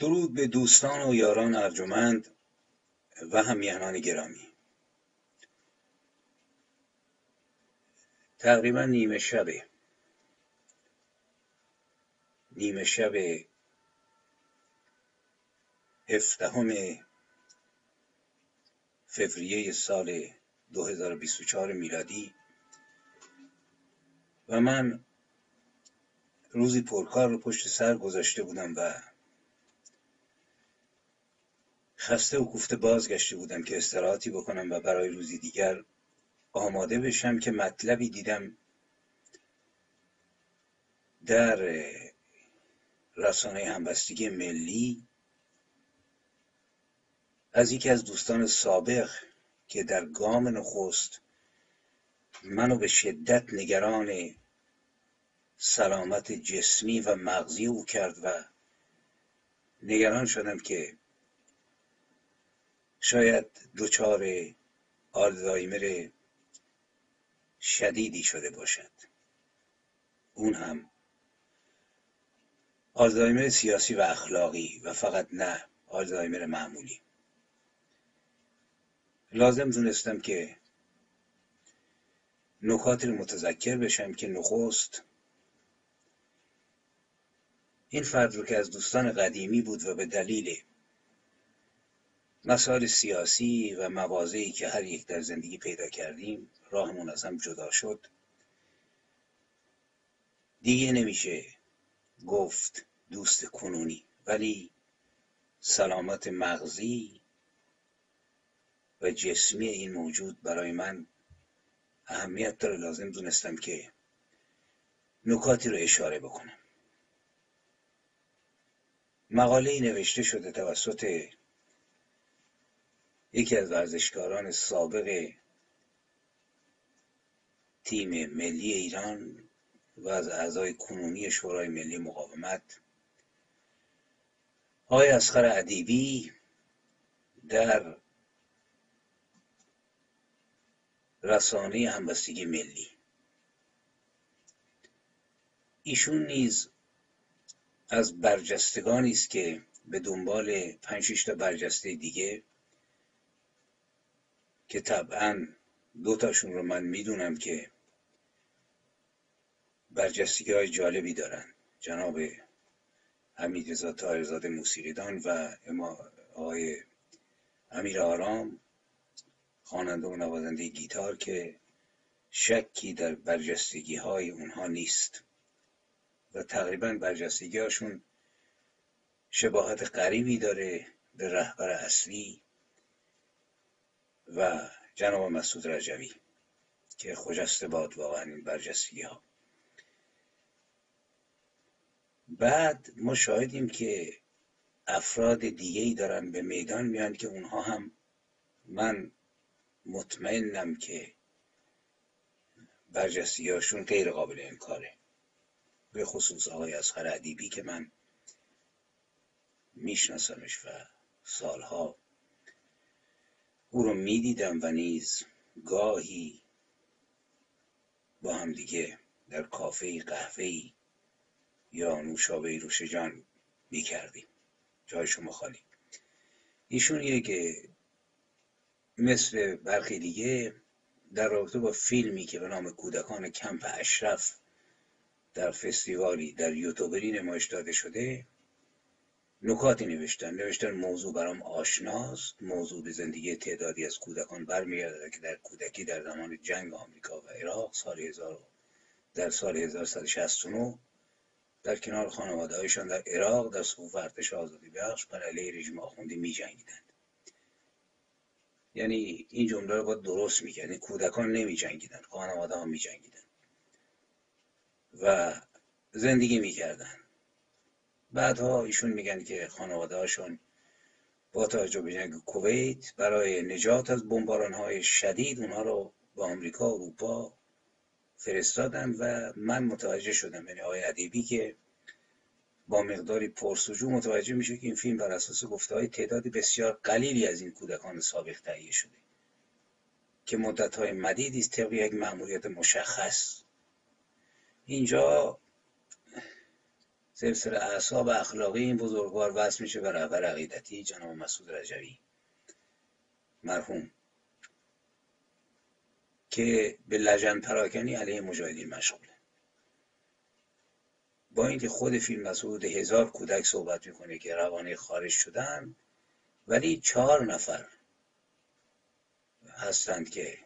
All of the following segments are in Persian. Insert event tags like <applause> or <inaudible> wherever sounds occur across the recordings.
درود به دوستان و یاران ارجمند و همیهنان گرامی. تقریبا نیمه شبه. نیمه شب هفدهم فوریه سال 2024 میلادی و من روزی پرکار رو پشت سر گذاشته بودم و خسته و کوفته بازگشته بودم که استراحتی بکنم و برای روزی دیگر آماده بشم که مطلبی دیدم در رسانه همبستگی ملی از یکی از دوستان سابق که در گام نخست منو به شدت نگران سلامت جسمی و مغزی او کرد و نگران شدم که شاید دچار آلزایمر شدیدی شده باشد. اون هم آلزایمر سیاسی و اخلاقی و فقط نه آلزایمر معمولی. لازم دونستم که نکاتی رو متذکر بشم که نخست این فرد رو که از دوستان قدیمی بود و به دلیل مسائل سیاسی و مواضعی که هر یک در زندگی پیدا کردیم راهمون از هم جدا شد. دیگه نمیشه گفت دوست کنونی ولی سلامت مغزی و جسمی این موجود برای من اهمیت داره. لازم دونستم که نکاتی رو اشاره بکنم. مقاله نوشته شده توسط یکی از ورزشکاران سابق تیم ملی ایران و از اعضای کنونی شورای ملی مقاومت آقای اسخر ادیبی در رسانه همبستگی ملی. ایشون نیز از برجستگانی است که به دنبال پنج تا برجسته دیگه که طبعا دوتاشون رو من می‌دونم که برجستگی های جالبی دارن. جناب حمید رضا طاهرزاده موسیقیدان و آقای امیر آرام خواننده و نوازنده گیتار که شکی در برجستگی های اونها نیست. و تقریبا برجستگی هاشون شباهت قریبی داره به رهبر اصلی. و جناب مسعود رجوی که خجسته باد واقعا این برجستگی ها بعد ما شاهدیم که افراد دیگه ای دارن به میدان میان که اونها هم من مطمئنم که برجستگی هاشون غیر قابل انکاره. به خصوص آقای از ادیبی که من میشناسمش و سالها او رو می‌دیدم و نیز گاهی با هم دیگه در کافه قهوه یا نوشابه روش جان می‌کردیم. جای شما خالی. ایشون که مثل برخی دیگه در رابطه با فیلمی که به نام کودکان کمپ اشرف در فستیوالی در یوتوبری نمایش داده شده نکاتی نوشتن نوشتن موضوع برام آشناست. موضوع به زندگی تعدادی از کودکان برمیگرده که در کودکی در زمان جنگ آمریکا و عراق سال 1000 در سال 1169 در کنار خانوادهایشان در عراق در صفوف ارتش آزادی بخش بر علیه رژیم آخوندی می جنگیدند یعنی این جمله رو باید درست می‌کرد. یعنی کودکان نمی جنگیدن خانواده ها می جنگیدن و زندگی می‌کردن بعدها ایشون میگن که خانواده هاشون با توجه به جنگ کویت برای نجات از بمباران های شدید اونها رو به آمریکا و اروپا فرستادن و من متوجه شدم یعنی آقای ادیبی که با مقداری پرسجو متوجه میشه که این فیلم بر اساس گفته های تعداد بسیار قلیلی از این کودکان سابق تهیه شده که مدت های مدیدی است طبق یک مأموریت مشخص اینجا سلسله اعصاب اخلاقی این بزرگوار وصل میشه به رهبر عقیدتی جناب مسعود رجوی. مرحوم. که به لجن پراکنی علیه مجاهدین مشغوله با اینکه خود فیلم مسعود هزار کودک صحبت می‌کنه که روانه خارج شدن ولی چهار نفر هستند که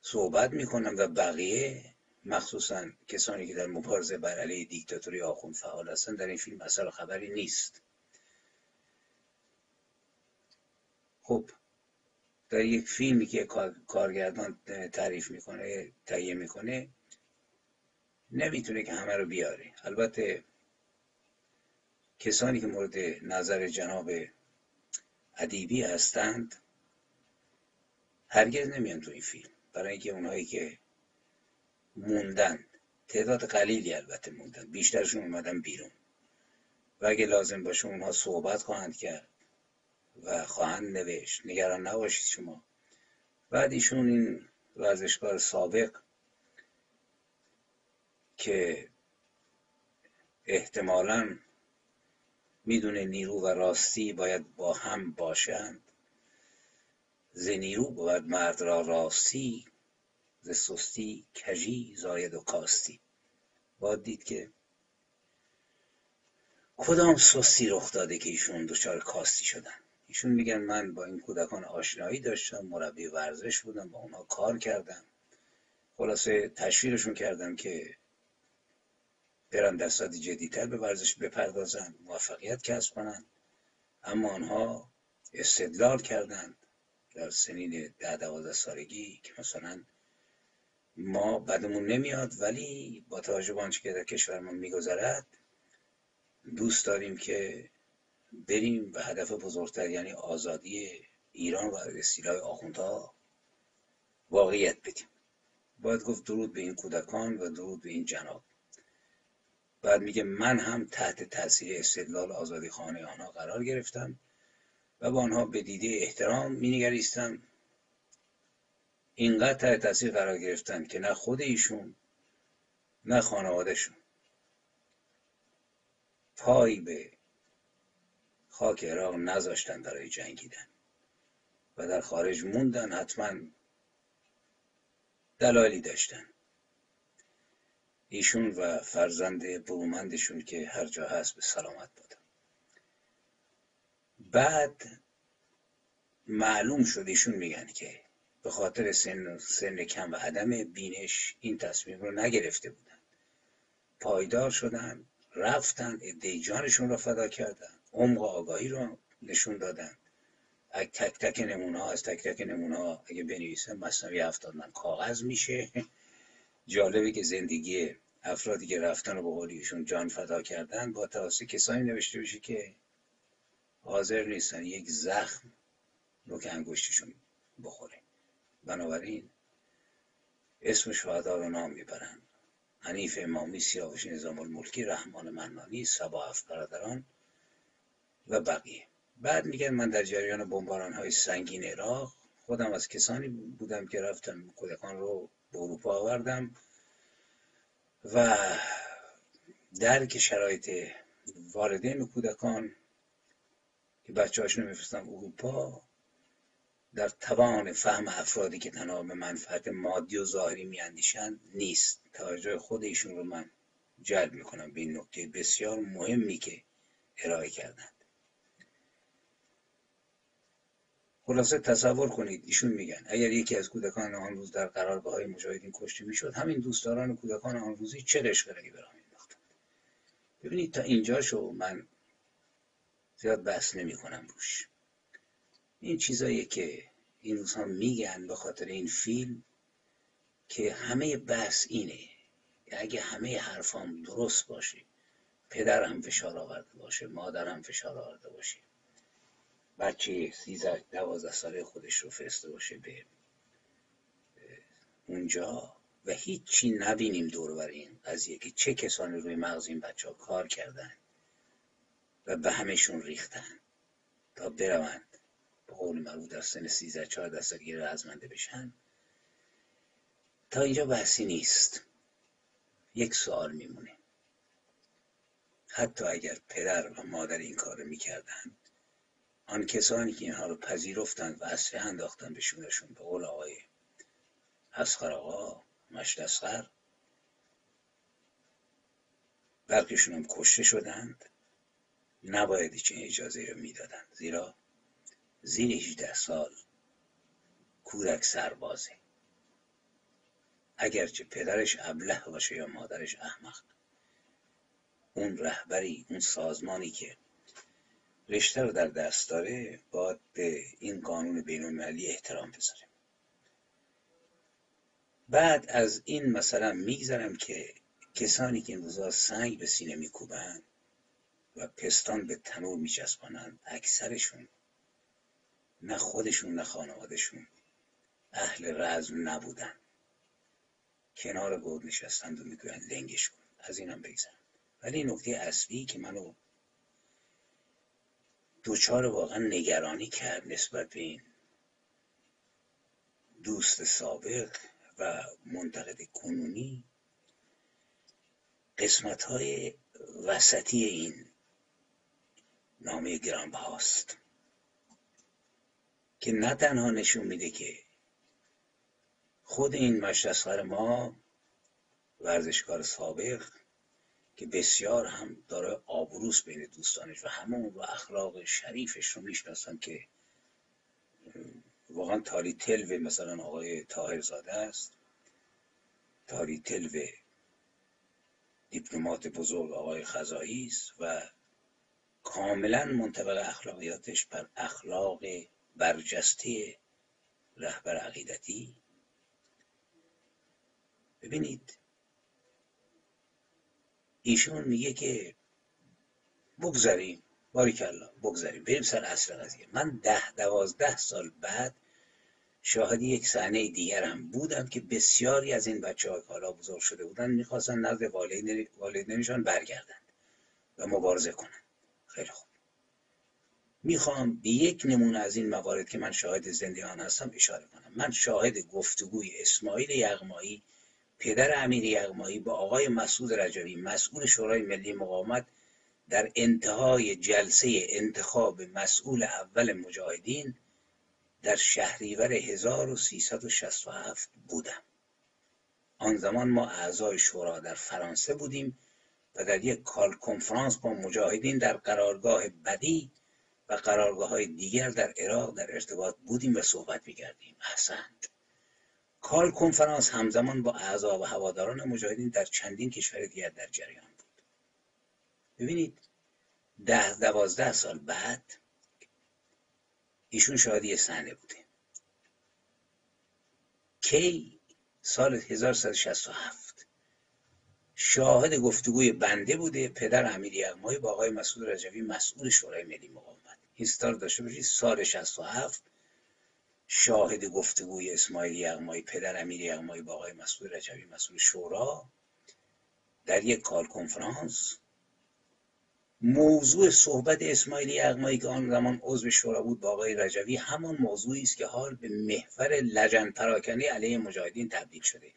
صحبت می‌کنن و بقیه مخصوصا کسانی که در مبارزه بر علیه دیکتاتوری آخوند فعال هستند در این فیلم اثر خبری نیست. خب در یک فیلمی که کارگردان تعریف می‌کنه تهیه می‌کنه نمی‌تونه که همه رو بیاره. البته کسانی که مورد نظر جناب ادیبی هستند هرگز نمیان تو این فیلم. برای اینکه اونهایی که موندن. تعداد قلیلی البته موندن. بیشترشون اومدن بیرون. و اگه لازم باشه اونها صحبت خواهند کرد و خواهند نوشت. نگران نباشید شما. بعد ایشون این ورزشکار سابق که احتمالا می‌دونه نیرو و راستی باید با هم باشند. ز نیرو بود مرد را راستی ز سستی کژی زاید و کاستی. باید دید که کدام سستی رخ داده که ایشون دچار کاستی شدن. ایشون میگن من با این کودکان آشنایی داشتم مربی ورزش بودم با اونا کار کردم. خلاصه تشویقشون کردم که برن در ساعت جدیتر به ورزش بپردازن موفقیت کسب کنن. اما آنها استدلال کردند در سنین ده دوازده سالگی که مثلا ما بدمون نمیاد ولی با توجه به آنچه که در کشورمان میگذرد دوست داریم که بریم به هدف بزرگتر یعنی آزادی ایران و استیلای آخوندها واقعیت بدیم. باید گفت درود به این کودکان و درود به این جناب. بعد میگه من هم تحت تاثیر استدلال آزادی خانه آنها قرار گرفتم و با آنها به دیده احترام مینگریستم. اینقدر تحت تاثیر قرار گرفتن که نه خود ایشون نه خانوادهشون. پای به خاک عراق نذاشتن برای جنگیدن و در خارج موندن حتما دلالی داشتن. ایشون و فرزند برومندشون که هر جا هست به سلامت بادن بعد معلوم شد ایشون میگن که به خاطر سن, سن کم و عدم بینش این تصمیم رو نگرفته بودن. پایدار شدن رفتن ادهی جانشون رو فدا کردن عمق آگاهی رو نشون دادن. اگه تک تک نمونه از تک تک نمونه ها اگه بنویسن مصنوی هفتاد من کاغذ میشه. جالبه که زندگی افرادی که رفتن و به قولیشون جان فدا کردن با توسط کسانی نوشته بشه که حاضر نیستن یک زخم نوک انگشتشون بخوره. بنابراین اسم شهدا رو نام می‌برن حنیف امامی سیاوش نظام الملکی رحمان منانی سبا هفت برادران و بقیه. بعد میگن من در جریان بمباران های سنگین عراق خودم از کسانی بودم که رفتم کودکان رو به اروپا آوردم و درک شرایط واردین کودکان که بچه هاشون میفرستن اروپا در توان فهم افرادی که تنها به منفعت مادی و ظاهری میاندیشند نیست. توجه خود ایشون رو من جلب می‌کنم به این نکته بسیار مهمی که ارائه کردند. خلاصه تصور کنید ایشون میگن اگر یکی از کودکان آن روز در قرارگاه های مجاهدین کشته می‌شد همین دوستداران کودکان آن روزی چه قشقرقی برام مینداختند ببینید تا اینجا شو من زیاد بحث نمی کنم روش. این چیزایی که این روزها میگن به خاطر این فیلم که همه بحث اینه اگه همه حرفام درست باشه پدرم فشار آورده باشه مادرم فشار آورده باشه بچه سیزده دوازده ساله خودش رو فرسته باشه به اونجا و هیچی نبینیم دور بر این قضیه که چه کسانی روی مغز این بچه ها کار کردن و به همشون ریختن تا بروند. به قول مربوط در سن سیزده چهارده سالگی رزمنده بشن. تا اینجا بحثی نیست. یک سوال میمونه. حتی اگر پدر و مادر این کار می‌کردن آن کسانی که اینها رو پذیرفتند و اسلحه انداختن به شونشون؟ به قول آقای اسخر آقا مشت اسخر برقیشون هم کشته شدند. نباید چه اجازه رو می‌دادند. زیرا زیر 18 سال کودک سربازه. اگرچه پدرش ابله باشه یا مادرش احمق اون رهبری اون سازمانی که رشته رو در دست داره باید به این قانون بین احترام بذاره. بعد از این مثلا میگذرم که کسانی که این روزا سنگ به سینه میکوبند و پستان به تنور میچسبانند اکثرشون نه خودشون نه خانوادشون اهل رزم نبودن. کنار گود نشستند و می‌گویند لنگش کن. از اینم بگذرم ولی نکته اصلی که منو دوچار واقعا نگرانی کرد نسبت به این دوست سابق و منتقد کنونی قسمت های وسطی این نامه گرانبهاست. که نه تنها نشون میده که خود این مشتصغر ما ورزشکار سابق که بسیار هم داره آبروس بین دوستانش و همون و اخلاق شریفش رو می‌شناسن که واقعا تالی تلو مثلا آقای تاهر زاده است. تالی تلو دیپلمات بزرگ آقای خزایی است و کاملا منطبق اخلاقیاتش بر اخلاق برجسته رهبر عقیدتی. ببینید ایشون میگه که بگذاریم باریکلا بگذاریم بریم سر اصل قضیه. من ده دوازده سال بعد شاهد یک صحنه دیگر هم بودم که بسیاری از این بچه ها حالا بزرگ شده بودن می‌خواستن نزد والدینشان برگردند و مبارزه کنند. خیلی خوب. می‌خوام به یک نمونه از این موارد که من شاهد زنده آن هستم اشاره کنم. من شاهد گفتگوی اسماعیل یغمایی پدر امیر یغمایی با آقای مسعود رجوی مسئول شورای ملی مقاومت در انتهای جلسه انتخاب مسئول اول مجاهدین در شهریور 1367 بودم. آن زمان ما اعضای شورا در فرانسه بودیم و در یک کال کنفرانس با مجاهدین در قرارگاه بدی و قرارگاه های دیگر در عراق در ارتباط بودیم و صحبت می‌کردیم. احسنت. کال کنفرانس همزمان با اعضا و هواداران مجاهدین در چندین کشور دیگر در جریان بود. ببینید ده دوازده سال بعد ایشون شادی صحنه بوده. کی سال 1167 شاهد گفتگوی بنده بوده. پدر امیر یغمایی با آقای مسعود رجوی مسئول شورای ملی مقاومت. این داشته باشید. سال 67 شاهد گفتگوی اسماعیل یغمایی پدر امیر یغمایی با آقای مسئول رجوی مسئول شورا در یک کار کنفرانس موضوع صحبت اسماعیل یغمایی که آن زمان عضو شورا بود با آقای رجوی همان موضوعی است که حال به محور لجن پراکنی علیه مجاهدین تبدیل شده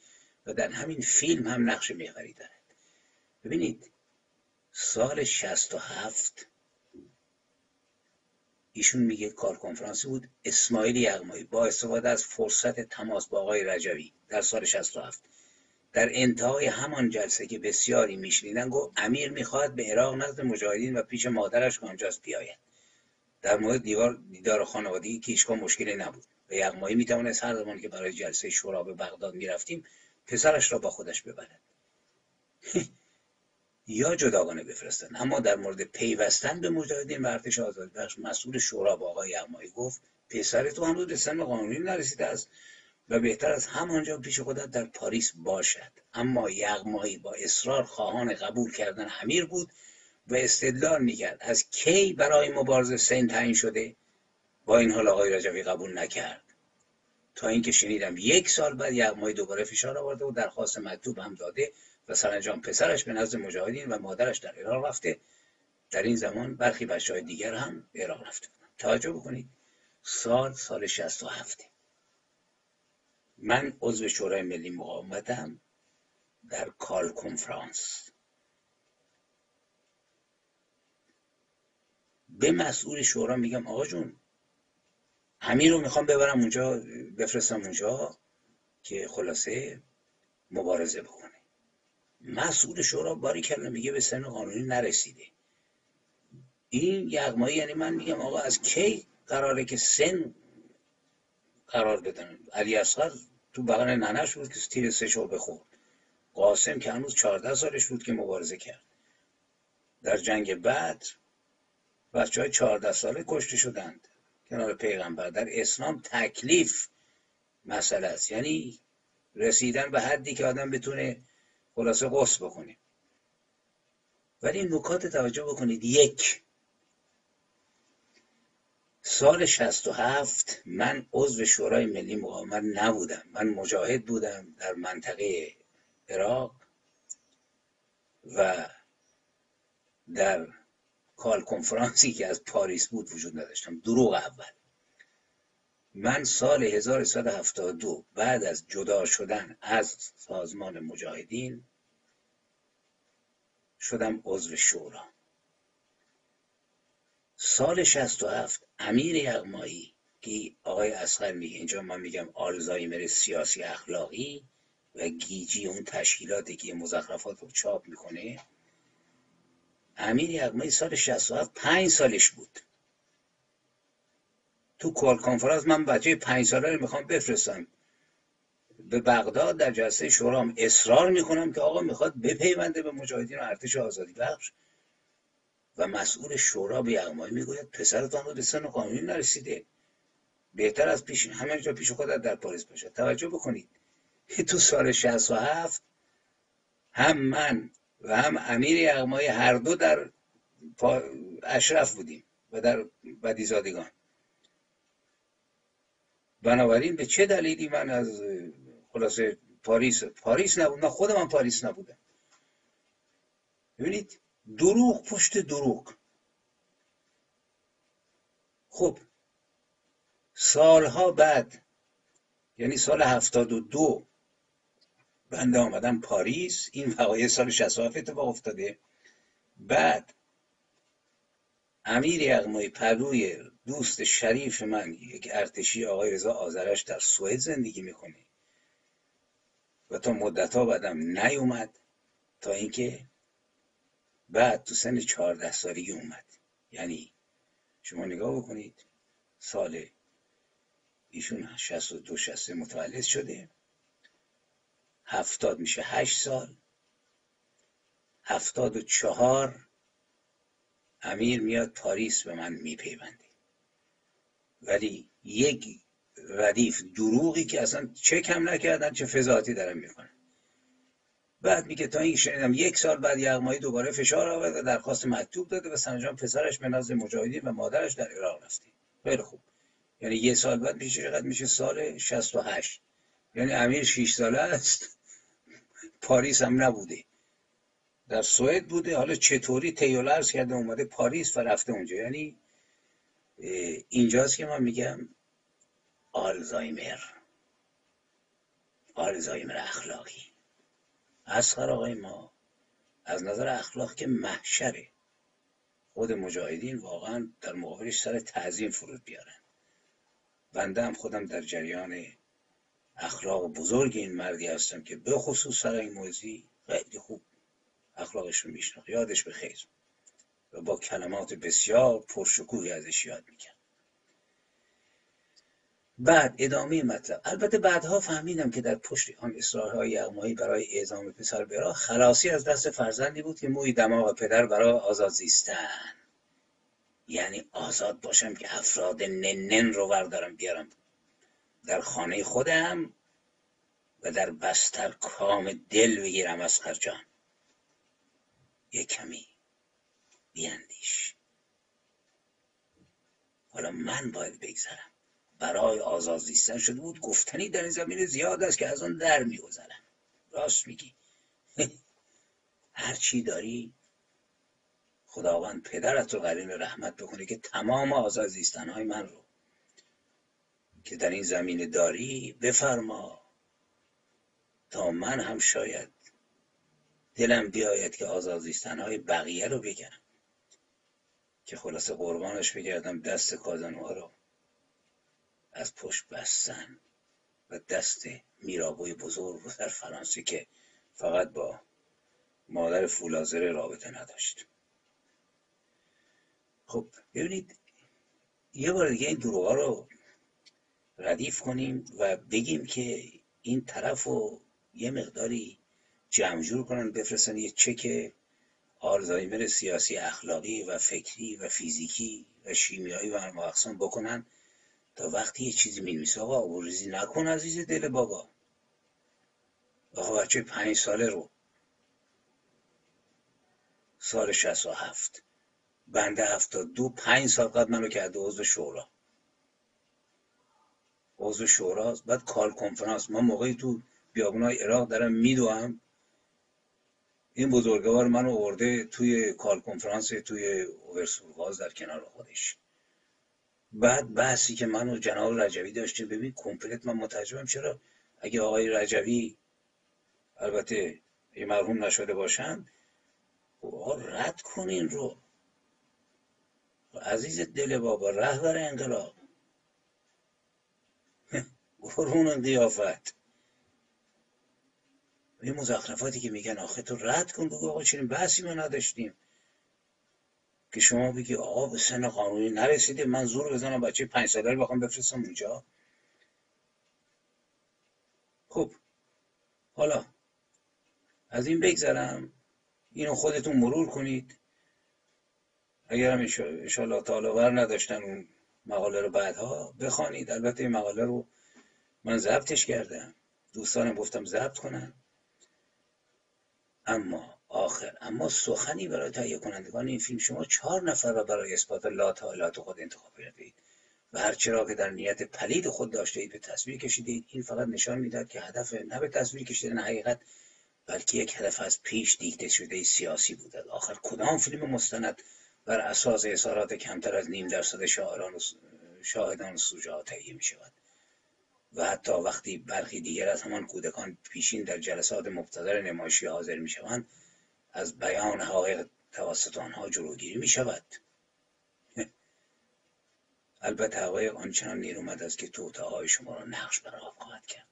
و در همین فیلم هم نقش محوری دارد. ببینید سال 67 ایشون میگه کار کنفرانسی بود. اسماعیل یغمایی با استفاده از فرصت تماس با آقای رجوی در سال 67 در انتهای همان جلسه که بسیاری میشنیدن گفت امیر می‌خواهد به عراق نزد مجاهدین و پیش مادرش که آنجاست بیاید. در مورد دیوار دیدار خانوادگی کیشکا مشکلی نبود. و یغمایی می‌توانست هر زمان که برای جلسه شورا به بغداد می‌رفتیم پسرش را با خودش ببرد. یا جداگانه بفرستند اما در مورد پیوستن به مجاهدین و ارتش آزادی بخش مسئول شورا با آقای یغمایی گفت پسر تو هنوز به سن قانونی نرسیده است و بهتر از همانجا پیش خودت در پاریس باشد. اما یغمایی با اصرار خواهان قبول کردن امیر بود و استدلال می‌کرد. از کی برای مبارزه سن تعیین شده؟ با این حال آقای رجوی قبول نکرد. تا اینکه شنیدم یک سال بعد یغمایی دوباره فشار آورده و درخواست مکتوب هم داده و سرانجام پسرش به نزد مجاهدین و مادرش در عراق رفته. در این زمان برخی بچه های دیگر هم به عراق رفته بودن توجه بکنید سال سال 67 من عضو شورای ملی مقاومتم در کال کنفرانس به مسئول شورا میگم آقا جون همین رو می‌خوام ببرم اونجا بفرستم اونجا که خلاصه مبارزه بکنه مسئول شورا باری کردن میگه به سن قانونی نرسیده. این یغمایی یعنی من میگم آقا از کی قراره که سن قرار بدن؟ علی اصغر تو بغل ننش بود که تیر سه شو بخورد قاسم که هنوز چهارده سالش بود که مبارزه کرد. در جنگ بعد بچه های چهارده ساله کشته شدند. کنار پیغمبر. در اسلام تکلیف مسئله است. یعنی رسیدن به حدی که آدم بتونه خلاصه قصد بکنه ولی نکات توجه بکنید. یک سال 67 من عضو شورای ملی مقاومت نبودم. من مجاهد بودم در منطقه عراق و در کال کنفرانسی که از پاریس بود وجود نداشتم. دروغ اول. من سال 1172 بعد از جدا شدن از سازمان مجاهدین شدم عضو شورا. سال 67 امیر یغمایی که آقای اسقر میگه اینجا من میگم آلزایمر سیاسی اخلاقی و گیجی اون تشکیلاتی که مزخرفات رو چاپ می‌کنه امیر یغمایی سال 67 پنج سالش بود. تو کال کنفرانس من بچه پنج ساله رو می‌خوام بفرستم. به بغداد در جلسه شورام اصرار می‌کنم که آقا می‌خواد بپیونده به مجاهدین و ارتش آزادی بخش. و مسئول شورا به یغمایی می‌گوید پسرتان رو به سن قانونی نرسیده. بهتر از پیش همه جا پیش خودت در پاریس باشه. توجه بکنید. تو سال 67 هم من و هم امیر یغمایی هر دو در اشرف بودیم و در بدیزادگان. بنابراین به چه دلیلی من از خلاصه پاریس پاریس نبود؟ من خودم پاریس نبودم. ببینید دروغ پشت دروغ. خب سالها بعد یعنی سال هفتاد و دو بنده آمدم پاریس. این وقایع سال 67 اتفاق افتاده. بعد امیر یغمایی پروی دوست شریف من یک ارتشی آقای رضا آذرش در سوئد زندگی می‌کنه. و تا مدت ها بعدم نیومد تا اینکه بعد تو سن چهارده سالگی اومد. یعنی شما نگاه بکنید سال ایشون شست و دو شسته متولد شده. هفتاد میشه هشت سال. هفتاد و چهار امیر میاد پاریس به من میپیونده ولی یک ردیف دروغی که اصلا چه کم نکردن چه فضاحتی دارن می‌کنن. بعد میگه تا این شنیدم یک سال بعد یغمایی دوباره فشار آورد و درخواست مکتوب داده و سنجام پسرش به نزد مجاهدین و مادرش در عراق رفته. خیلی خوب. یعنی یه سال بعد میشه چقدر میشه؟ سال 68 یعنی امیر 6 ساله است. پاریس هم نبوده. در سوئد بوده. حالا چطوری تیولرز کرده اومده پاریس و رفته اونجا. یعنی اینجاست که من میگم آلزایمر. آلزایمر اخلاقی. اسخر آقای ما از نظر اخلاق که محشره. خود مجاهدین واقعا در مقابلش سر تعظیم فرود بیارن. بنده هم خودم در جریان اخلاق بزرگ این مردی هستم که به خصوص سر این موضوعی خیلی خوب اخلاقش رو میشناخت. یادش به خیر. و با کلمات بسیار پرشکوهی ازش یاد می‌کرد. بعد ادامه مطلب. البته بعدها فهمیدم که در پشت آن اصرارهای یغمایی برای اعزام پسر برا خلاصی از دست فرزندی بود که موی دماغ پدر برای آزاد زیستن. یعنی آزاد باشم که افراد ننن رو بردارم بیارم در خانه خودم و در بستر کام دل بگیرم از جان یه کمی بیاندیش. حالا من باید بگذرم. برای آزاد زیستن شده بود گفتنی در این زمینه زیاد است که از آن در میگذرم. راست میگی. <laughs> هر چی داری خداوند پدرت رو قرین رحمت بکنه که تمام آزاد زیستنهای من رو که در این زمینه داری بفرما تا من هم شاید دلم بیاید که آزاد زیستنهای بقیه رو بگم که خلاصه قربانش بگردم دست کازنوها رو از پشت بستن و دست میرابوی بزرگ در فرانسه که فقط با مادر فولازر رابطه نداشت. خب ببینید یه بار دیگه این دروغا رو ردیف کنیم و بگیم که این طرف رو یه مقداری جمع کنن بفرستن یه چک آلزایمر سیاسی اخلاقی و فکری و فیزیکی و شیمیایی و اقسام بکنن تا وقتی یه چیزی می‌نویسه آقا عبوریزی نکن عزیز دل بابا. آقا بچه پنج ساله رو. سال شست و هفت. بنده هفتاد دو پنج سال قبل منو کرده عضو شورا. عضو شورا بعد کال کنفرانس من موقعی تو بیابونای عراق دارم میدوام این بزرگوار منو ورده توی کال کنفرانس توی اوورسورغاز در کنار خودش. بعد بحثی که من و جناب رجوی داشتیم ببین کمپلت من متعجبم چرا؟ اگه آقای رجوی البته یه مرحوم نشده باشن خب رد کنین رو. عزیز دل بابا رهبر انقلاب. <laughs> قرون قیافت. این مزخرفاتی که میگن آخه تو رد کن بگو آقا چنین بحثی ما نداشتیم. که شما بگی آقا به سن قانونی نرسیده من زور بزنم بچه پنج ساله رو بخوام بفرستم اونجا. خب حالا از این بگذرم. اینو خودتون مرور کنید. اگر هم انشاءالله تعالی ور نداشتن اون مقاله رو بعدها بخوانید. البته این مقاله رو من ضبطش کردم. دوستانم گفتم ضبط کنن. اما آخر اما سخنی برای تهیه کنندگان این فیلم شما چهار نفر را برای اثبات لا خود انتخاب کردید و هرچرا که در نیت پلید خود داشته اید به تصویر کشیدید این فقط نشان می‌داد که هدف نه به تصویر کشیدن حقیقت بلکه یک هدف از پیش دیکته شده سیاسی بوده. آخر کدام فیلم مستند بر اساس اظهارات کمتر از نیم درصد شاعران و شاهدان و تهیه می شود و حتی وقتی برخی دیگر از همان کودکان پیشین در جلسات مبتدر نمایشی حاضر می شوند از بیان حقایق توسط آنها جلوگیری می شود <laughs> البته حقایق آنچنان نیرومد است که توته های شما را نقش بر آب خواهد کرد.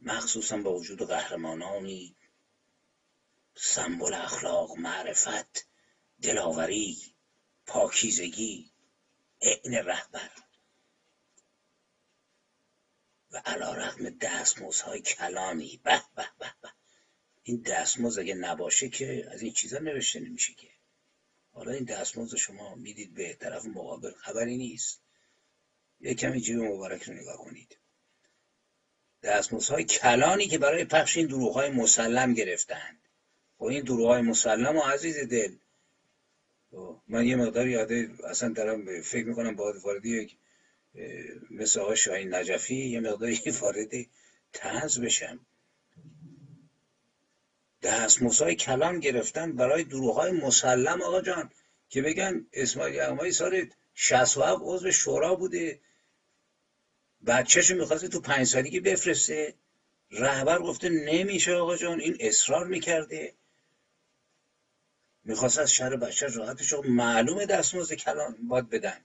مخصوصا با وجود قهرمانانی سمبل اخلاق معرفت دلاوری پاکیزگی عین رهبر. و علا رقم دستموزهای کلامی. به به به به. این دستموز اگه نباشه که از این چیزا نوشته نمیشه که. حالا این دستموز شما می‌دید به طرف مقابل. خبری نیست. یه کمی جیب مبارک رو نگاه کنید. دستموزهای کلانی که برای پخش این دروغ های مسلم گرفتند. و خب این دروغ های مسلم و عزیز دل. خب من یه مقدار یاده اصلا دارم فکر می‌کنم با وارد یک مثل آقای شاهین نجفی یه مقداری <laughs> وارد تنز بشم. دستموسای کلام گرفتن برای های مسلم آقا جان که بگن اسماعیل یغمایی سال 67 عضو شورا بوده. بچهشو می‌خواسته تو پنج سالگی بفرسته. رهبر گفته نمیشه آقا جان این اصرار می‌کرده. می‌خواست از شهر بچه راحتش معلومه دستمزد کلان باید بدن.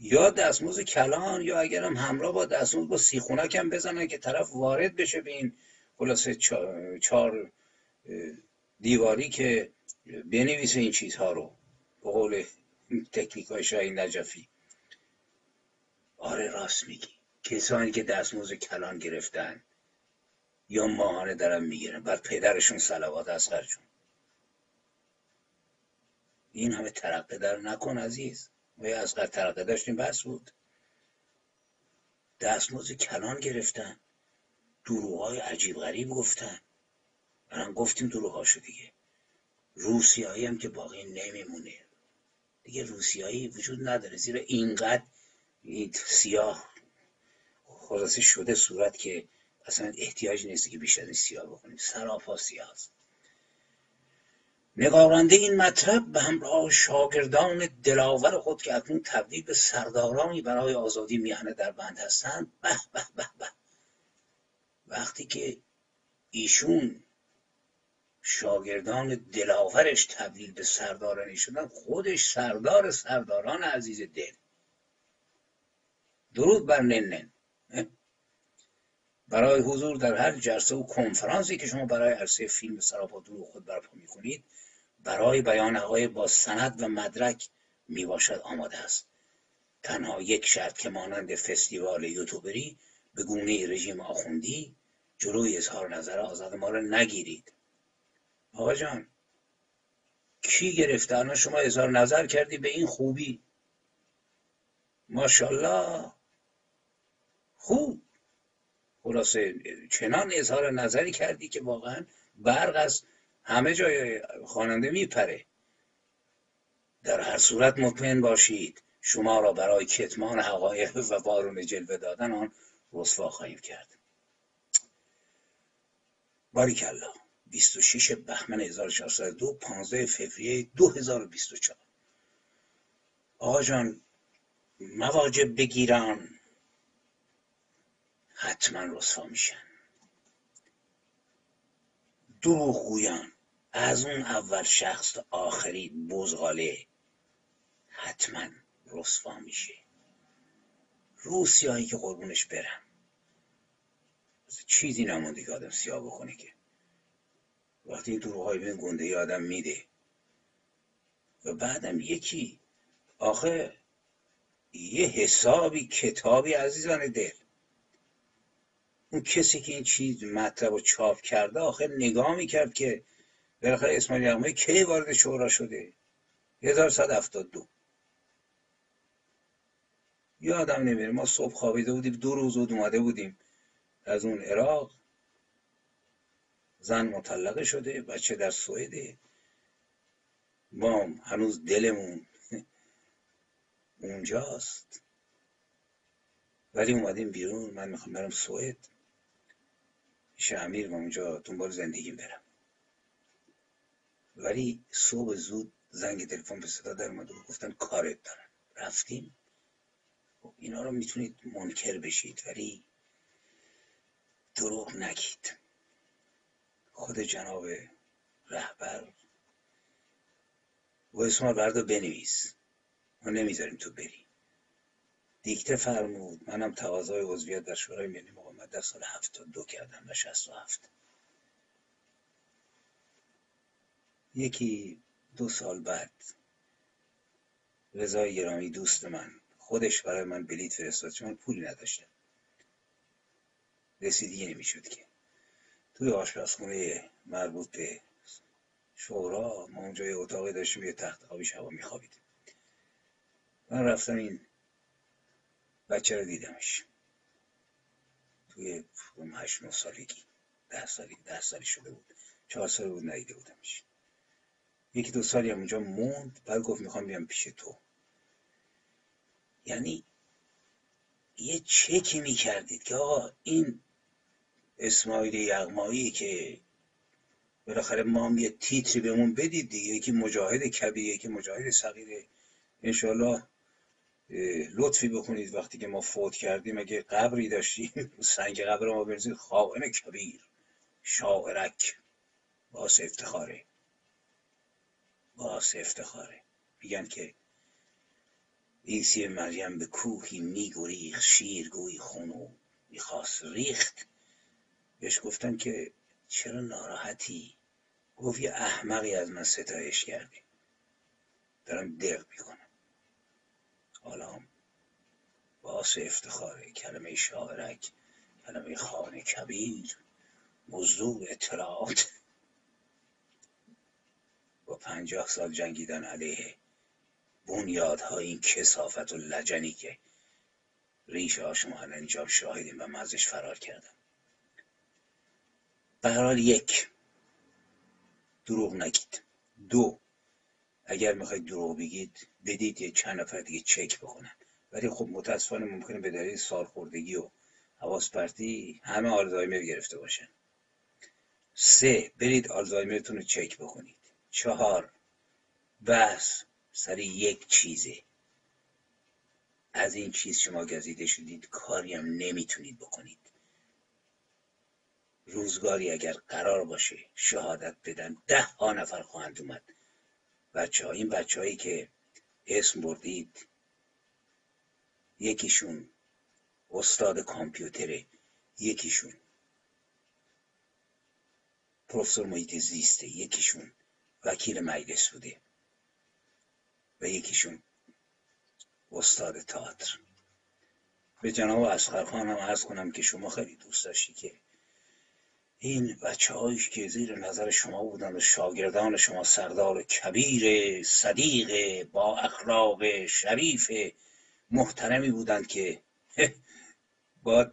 یا دستموز کلان یا اگرم همراه با دستموز با سیخونک هم بزنن که طرف وارد بشه به این خلاصه چهار دیواری که بنویسه این چیزها رو به قول تکنیک های شاهی نجفی. آره راست میگی. کسانی که دستموز کلان گرفتن یا ماهانه دارن می‌گیرن بر پدرشون سلوات از جون این همه ترقه در نکن عزیز. از ترقه داشتیم بس بود؟ دستموز کلان گرفتن. دروغای عجیب غریب گفتن. الان گفتیم دروغاشو دیگه. روسیایی هم که باقی نمیمونه. دیگه روسیایی وجود نداره. زیرا اینقدر این سیاه خلاصه شده صورت که اصلا احتیاج نیست که بیشتر سیاه بکنیم سراپا سیاه است نگارنده این مطلب به همراه شاگردان دلاور خود که اکنون تبدیل به سردارانی برای آزادی میهنه در بند هستند به به به به. وقتی که ایشون شاگردان دلاورش تبدیل به سردارانی شدن خودش سردار سرداران عزیز دل. درود بر ننن برای حضور در هر جلسه و کنفرانسی که شما برای عرصه فیلم سراپا دروغ خود برپا می‌کنید برای بیان حقای با سند و مدرک می‌باشد آماده است. تنها یک شرط که مانند فستیوال یوتوبری به گونه رژیم آخوندی جلوی اظهار نظر آزاد ما را نگیرید. آقا جان کی گرفته؟ الان شما اظهار نظر کردی به این خوبی. ماشاءالله. خوب. خلاصه چنان اظهار نظری کردی که واقعا برق از همه جای خواننده میپره. در هر صورت مطمئن باشید شما را برای کتمان حقایق و وارون جلوه دادن آن رسوا خواهیم کرد. باریکلا 26 بهمن 1402 15 فوریه 2024 آقا جان مواجب بگیران حتما رسوا میشن. دروغگویان از اون اول شخص تا آخری بزغاله. حتما رسوا میشه. روسیایی که قربونش برم. چیزی نمونده که آدم سیاه بکنه که. وقتی این به گنده آدم میده. و بعدم یکی. آخه یه حسابی کتابی عزیزان دل. اون کسی که این چیز مطلب و چاپ کرده آخه نگاه می‌کرد که بالاخره اسماعیل یغمایی کی وارد شورا شده؟ 1172 یادم نمیره ما صبح خوابیده بودیم دو روز بود اومده بودیم از اون عراق. زن مطلقه شده بچه در سوئده ما هنوز دلمون اونجاست. ولی اومدیم بیرون من می‌خوام برم سوئد. پیش امیر و اونجا دنبال زندگیم برم ولی صبح زود زنگ تلفن به صدا در اومد گفتن کارت دارن رفتیم. خب اینا رو می‌تونید منکر بشید ولی دروغ نگید. خود جناب رهبر و اسم بردا بنویس. ما نمی‌ذاریم تو بری. دیکته فرمود منم تقاضای عضویت در شورای ملی مقاومت در سال دو کردم و هفت. یکی دو سال بعد رضای گرامی دوست من خودش برای من بلیت فرستاد چون پولی نداشتم رسیدگی نمی‌شد که. توی آشپزخونه مربوط به شورا ما اونجا یه اتاقی داشتیم یه تخت خوابی شبا میخوابیدیم. من رفتم این بچه رو دیدمش. توی هشت نه سالگی ده سالی ده سالی شده بود. چهار سال بود ندیده بودمش. یکی دو سالی هم اونجا موند بعد گفت می‌خوام بیام پیش تو. یعنی یه چکی می‌کردید که آقا این اسماعیل یغمایی که بالاخره ما هم یه تیتری بهمون بدید دیگه یکی مجاهد کبیره یکی مجاهد صغیره. انشالله لطفی بکنید وقتی که ما فوت کردیم اگه قبری داشتیم سنگ قبر ما برزید خائن کبیر شاعرک. باس افتخاره. باس افتخاره. میگن که عیسی مریم به کوهی میگریخ شیرگوی خونو می‌خواست ریخت. بهش گفتن که چرا ناراحتی؟ گفت یه احمقی از من ستایش کردی دارم دق می‌کنم. حالا باعث افتخاره کلمه شاعرک کلمه خانه کبیر موضوع اطلاعات. با پنجاه سال جنگیدن علیه بنیادهای این کسافت و لجنی که ریشه ها شما اینجا شاهدیم و من ازش فرار کردم. به یک دروغ نگید. دو اگر می‌خواید دروغ بگید بدید یه چند نفر دیگه چک بکنن. ولی خب متاسفانه ممکنه به دلیل سالخوردگی و حواس پرتی همه آلزایمر گرفته باشن. سه برید آلزایمرتون رو چک بکنید. چهار بحث سر یک چیزه. از این چیز شما گزیده شدید کاری هم نمی‌تونید بکنید. روزگاری اگر قرار باشه شهادت بدن ده ها نفر خواهند اومد. بچه ها این بچه هایی که اسم بردید یکیشون استاد کامپیوتره یکیشون پروفسور محیط زیسته یکیشون وکیل مجلس بوده و یکیشون استاد تئاتر. به جناب اسخر خانم عرض کنم که شما خیلی دوست داشتی که این بچه هایش که زیر نظر شما بودن و شاگردان شما سردار کبیر صدیق با اخلاق شریف محترمی بودند که <laughs> با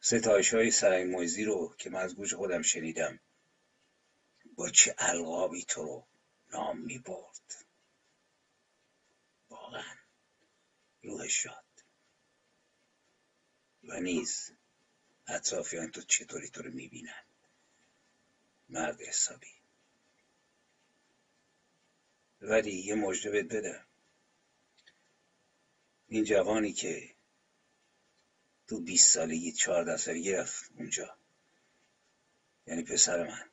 ستایش های سرای مویزی رو که من از گوش خودم شنیدم با چه القابی تو رو نام می برد؟ واقعا روح شاد و نیز اطرافیان تو چطوری تو رو می‌بینن؟ مرد حسابی. ولی یه مژده بهت بدم. این جوانی که تو بیست سالگی چهارده سالگی رفت اونجا. یعنی پسر من.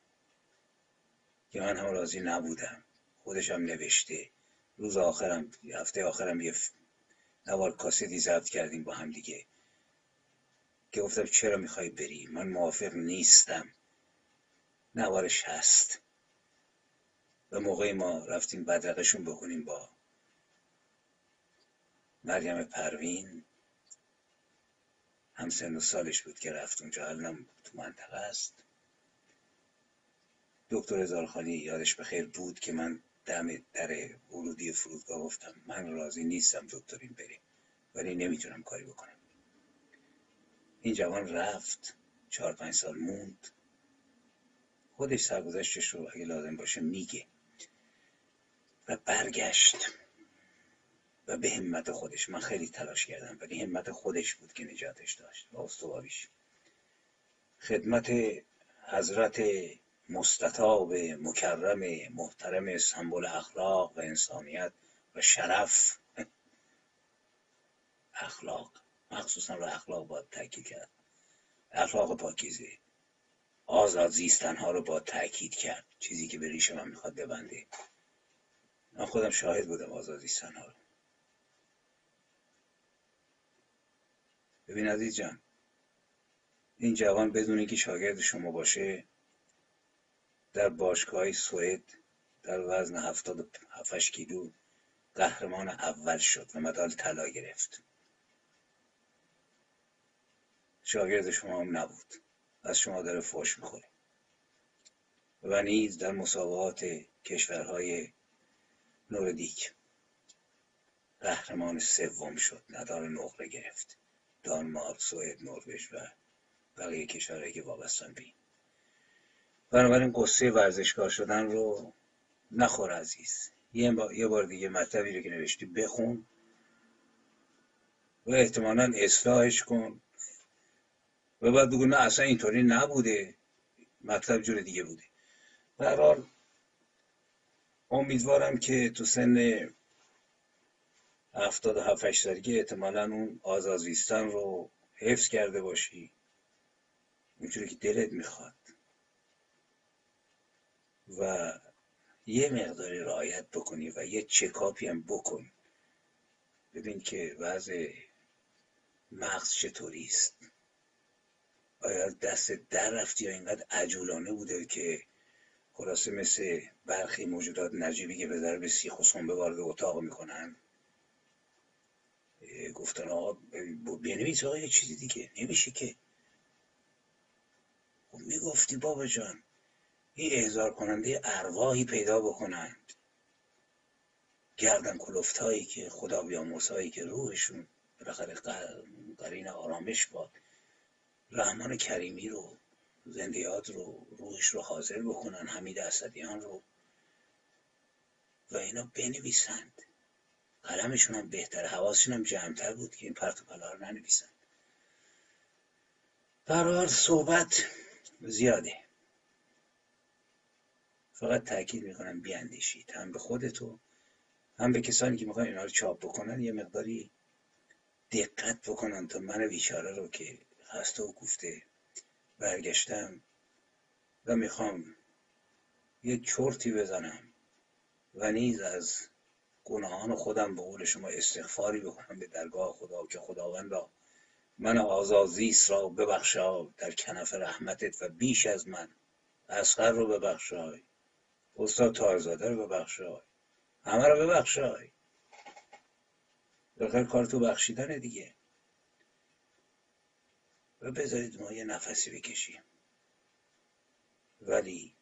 که من هم راضی نبودم. خودشم نوشته. روز آخرم هفته آخرم یه نوار کاسدی ضبط کردیم با هم دیگه. که گفتم چرا می‌خوای بری؟ من موافق نیستم. نوارش هست. و موقعی ما رفتیم بدرقشون بکنیم با مریم پروین. هم سن و سالش بود که رفت اونجا الان تو منطقه است. دکتر هزارخانی یادش بخیر بود که من دم در ورودی فرودگاه گفتم من راضی نیستم دکترین بریم ولی نمی‌تونم کاری بکنم. این جوان رفت چهار پنج سال موند. خودش سرگذشتش رو اگه لازم باشه میگه. و برگشت. و به همت خودش. من خیلی تلاش کردم. ولی همت خودش بود که نجاتش داشت. و استواریش. خدمت حضرت مستطاب مکرم محترم سمبل اخلاق و انسانیت و شرف. <laughs> اخلاق. مخصوصا رو اخلاق باید تاکید کرد. اخلاق پاکیزه. آزاد زیستن ها رو با تاکید کرد. چیزی که به ریش من می‌خواد ببنده. من خودم شاهد بودم آزاد زیستن ها رو. ببین عزیز جان این جوان بدون اینکه شاگرد شما باشه در باشگاه سوئد در وزن هفتاد هفتش کیلو قهرمان اول شد و مدال طلا گرفت. شاگرد شما هم نبود. از شما داره فوش می‌خوره. و نیز در مسابقات کشورهای نوردیک قهرمان سوم شد مدال نقره گرفت. دانمارک سوئد نروژ و بقیه کشورهایی که وابستن به بنابراین قصه ورزشکار شدن رو نخور عزیز. یه بار دیگه مطلبی رو که نوشتی بخون و احتمالا اصلاحش کن و بعد بگو نه اصلا اینطوری نبوده. مطلب جور دیگه بوده. برحال امیدوارم که تو سن هفتاد و هفت سالگی احتمالا اون آزازیستان رو حفظ کرده باشی. اونجوری که دلت می‌خواد. و یه مقداری رعایت بکنی و یه چکاپی هم بکن. ببین که وضع مغز چطوری است آیا دست در رفتی یا اینقدر عجولانه بوده که خلاصه مثل برخی موجودات نجیبی که به ضرب سیخ و سنبه وارد اتاق می‌کنن؟ گفتن آقا بنویس آقا یه چیزی دیگه نمیشه که. خب می‌گفتی بابا جان این احضار کننده ارواحی پیدا بکنند. گردن کلفت هایی که خدا هایی که روحشون بالاخره قرین آرامش باد. رحمان کریمی رو زندیات رو روحش رو حاضر بکنن حمید اسدیان رو. و اینا بنویسند. قلمشون هم بهتر حواسشون هم جمعتر بود که این پرت و پلا رو ننویسند برحال صحبت زیاده. فقط تاکید می‌کنم بیاندیشید. هم به خودتو هم به کسانی که می‌خوان اینا رو چاپ بکنن یه مقداری دقت بکنن تا من بیچاره رو که هسته و گفته برگشتم و می‌خوام یه چرتی بزنم و نیز از گناهان خودم به قول شما استغفاری بکنم به درگاه خدا که خداوندا من آزازیس را ببخشا در کنف رحمتت و بیش از من اسقر رو ببخشای استاد تارزاده رو ببخشای همه رو ببخشای. بخیر کار تو بخشیدن دیگه. و بذارید ما یه نفسی بکشیم. ولی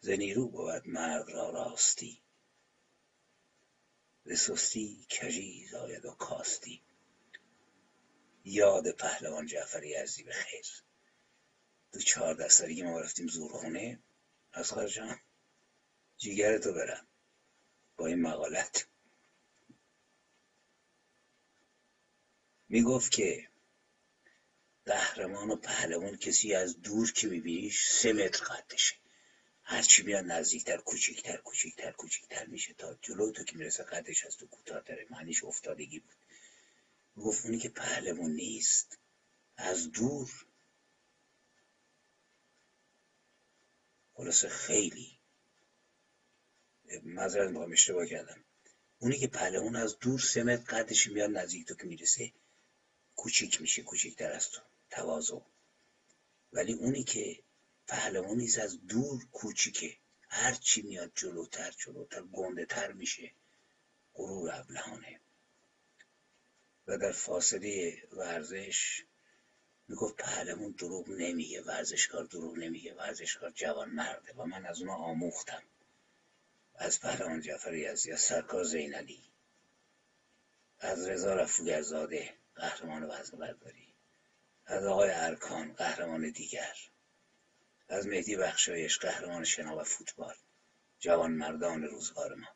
زنیرو بود مرد را راستی. به سستی کجی زاید و کاستی. یاد پهلوان جعفری عزیزی به خیر. دو چهار دستاری ما رفتیم زورخونه از جان جیگرتو برم. با این مقالت. می‌گفت که قهرمان و پهلوان کسی از دور که میبینیش سه متر قدشه. هرچی میاد نزدیکتر کوچیکتر کوچیکتر کوچیکتر میشه تا جلو تو که می‌رسه قدش از تو کوتاهتره معنیش افتادگی بود. گفت اونی که پهلوان نیست از دور. خلاصه خیلی معذرت می‌خوام اشتباه کردم. اونی که پهلوان از دور سه متر قدش میاد نزدیک تو که می‌رسه کوچیک میشه کوچیکتر از تو. تواضع. ولی اونی که پهلوان نیست از دور کوچیکه. هر چی میاد جلوتر جلوتر گنده تر میشه. غرور ابلهانه. و در فاصله ورزش می‌گفت پهلوان دروغ نمیگه ورزشکار دروغ نمیگه ورزشکار جوان مرده و من از اونا آموختم. از پهلوان جعفر یزدی از سرکار زینالی از رضا رفوگرزاده قهرمان وزن برداری. از آقای ارکان قهرمان دیگر. از مهدی بخشایش قهرمان شنا و فوتبال. جوان مردان روزگار ما.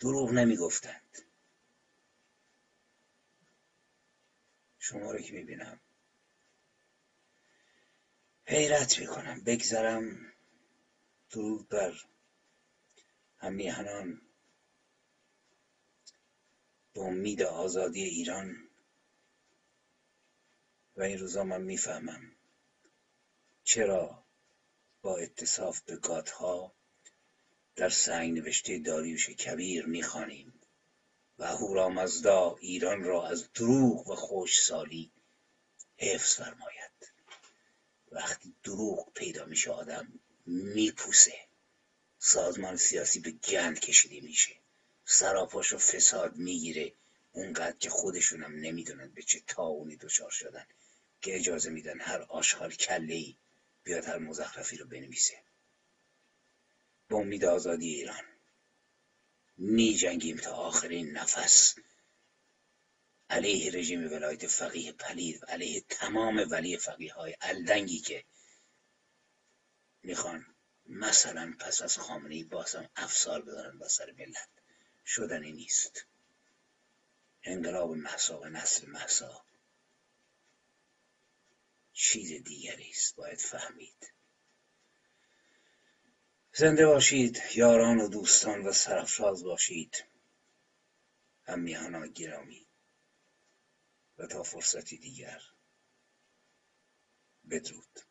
دروغ نمی‌گفتند. شما رو که می‌بینم. حیرت می‌کنم. بگذرم درود بر همیهنان به امید آزادی ایران. و این روزا من می‌فهمم چرا با اتصاف به گاتها در سنگ نوشته داریوش کبیر می‌خوانیم و هورامزدا ایران را از دروغ و خوشسالی حفظ فرماید. وقتی دروغ پیدا میشه آدم میپوسه. سازمان سیاسی به گند کشیده میشه. سراپاش و فساد می‌گیره. اونقدر که خودشونم نمی‌دونن به چه تاونی دچار شدن. که اجازه میدن هر آشغال کله ای بیاد هر مزخرفی رو بنویسه. به امید آزادی ایران. می جنگیم تا آخرین نفس. علیه رژیم ولایت فقیه پلید علیه تمام ولی فقیه های الدنگی که می‌خوان مثلا پس از خامنه ای بازم افسار بذارن با سر ملت. شدنی نیست. انقلاب محسا و نسل محسا. چیز دیگری است باید فهمید. زنده باشید یاران و دوستان و سرفراز باشید. هم میهانا گرامی. و تا فرصتی دیگر. بدرود.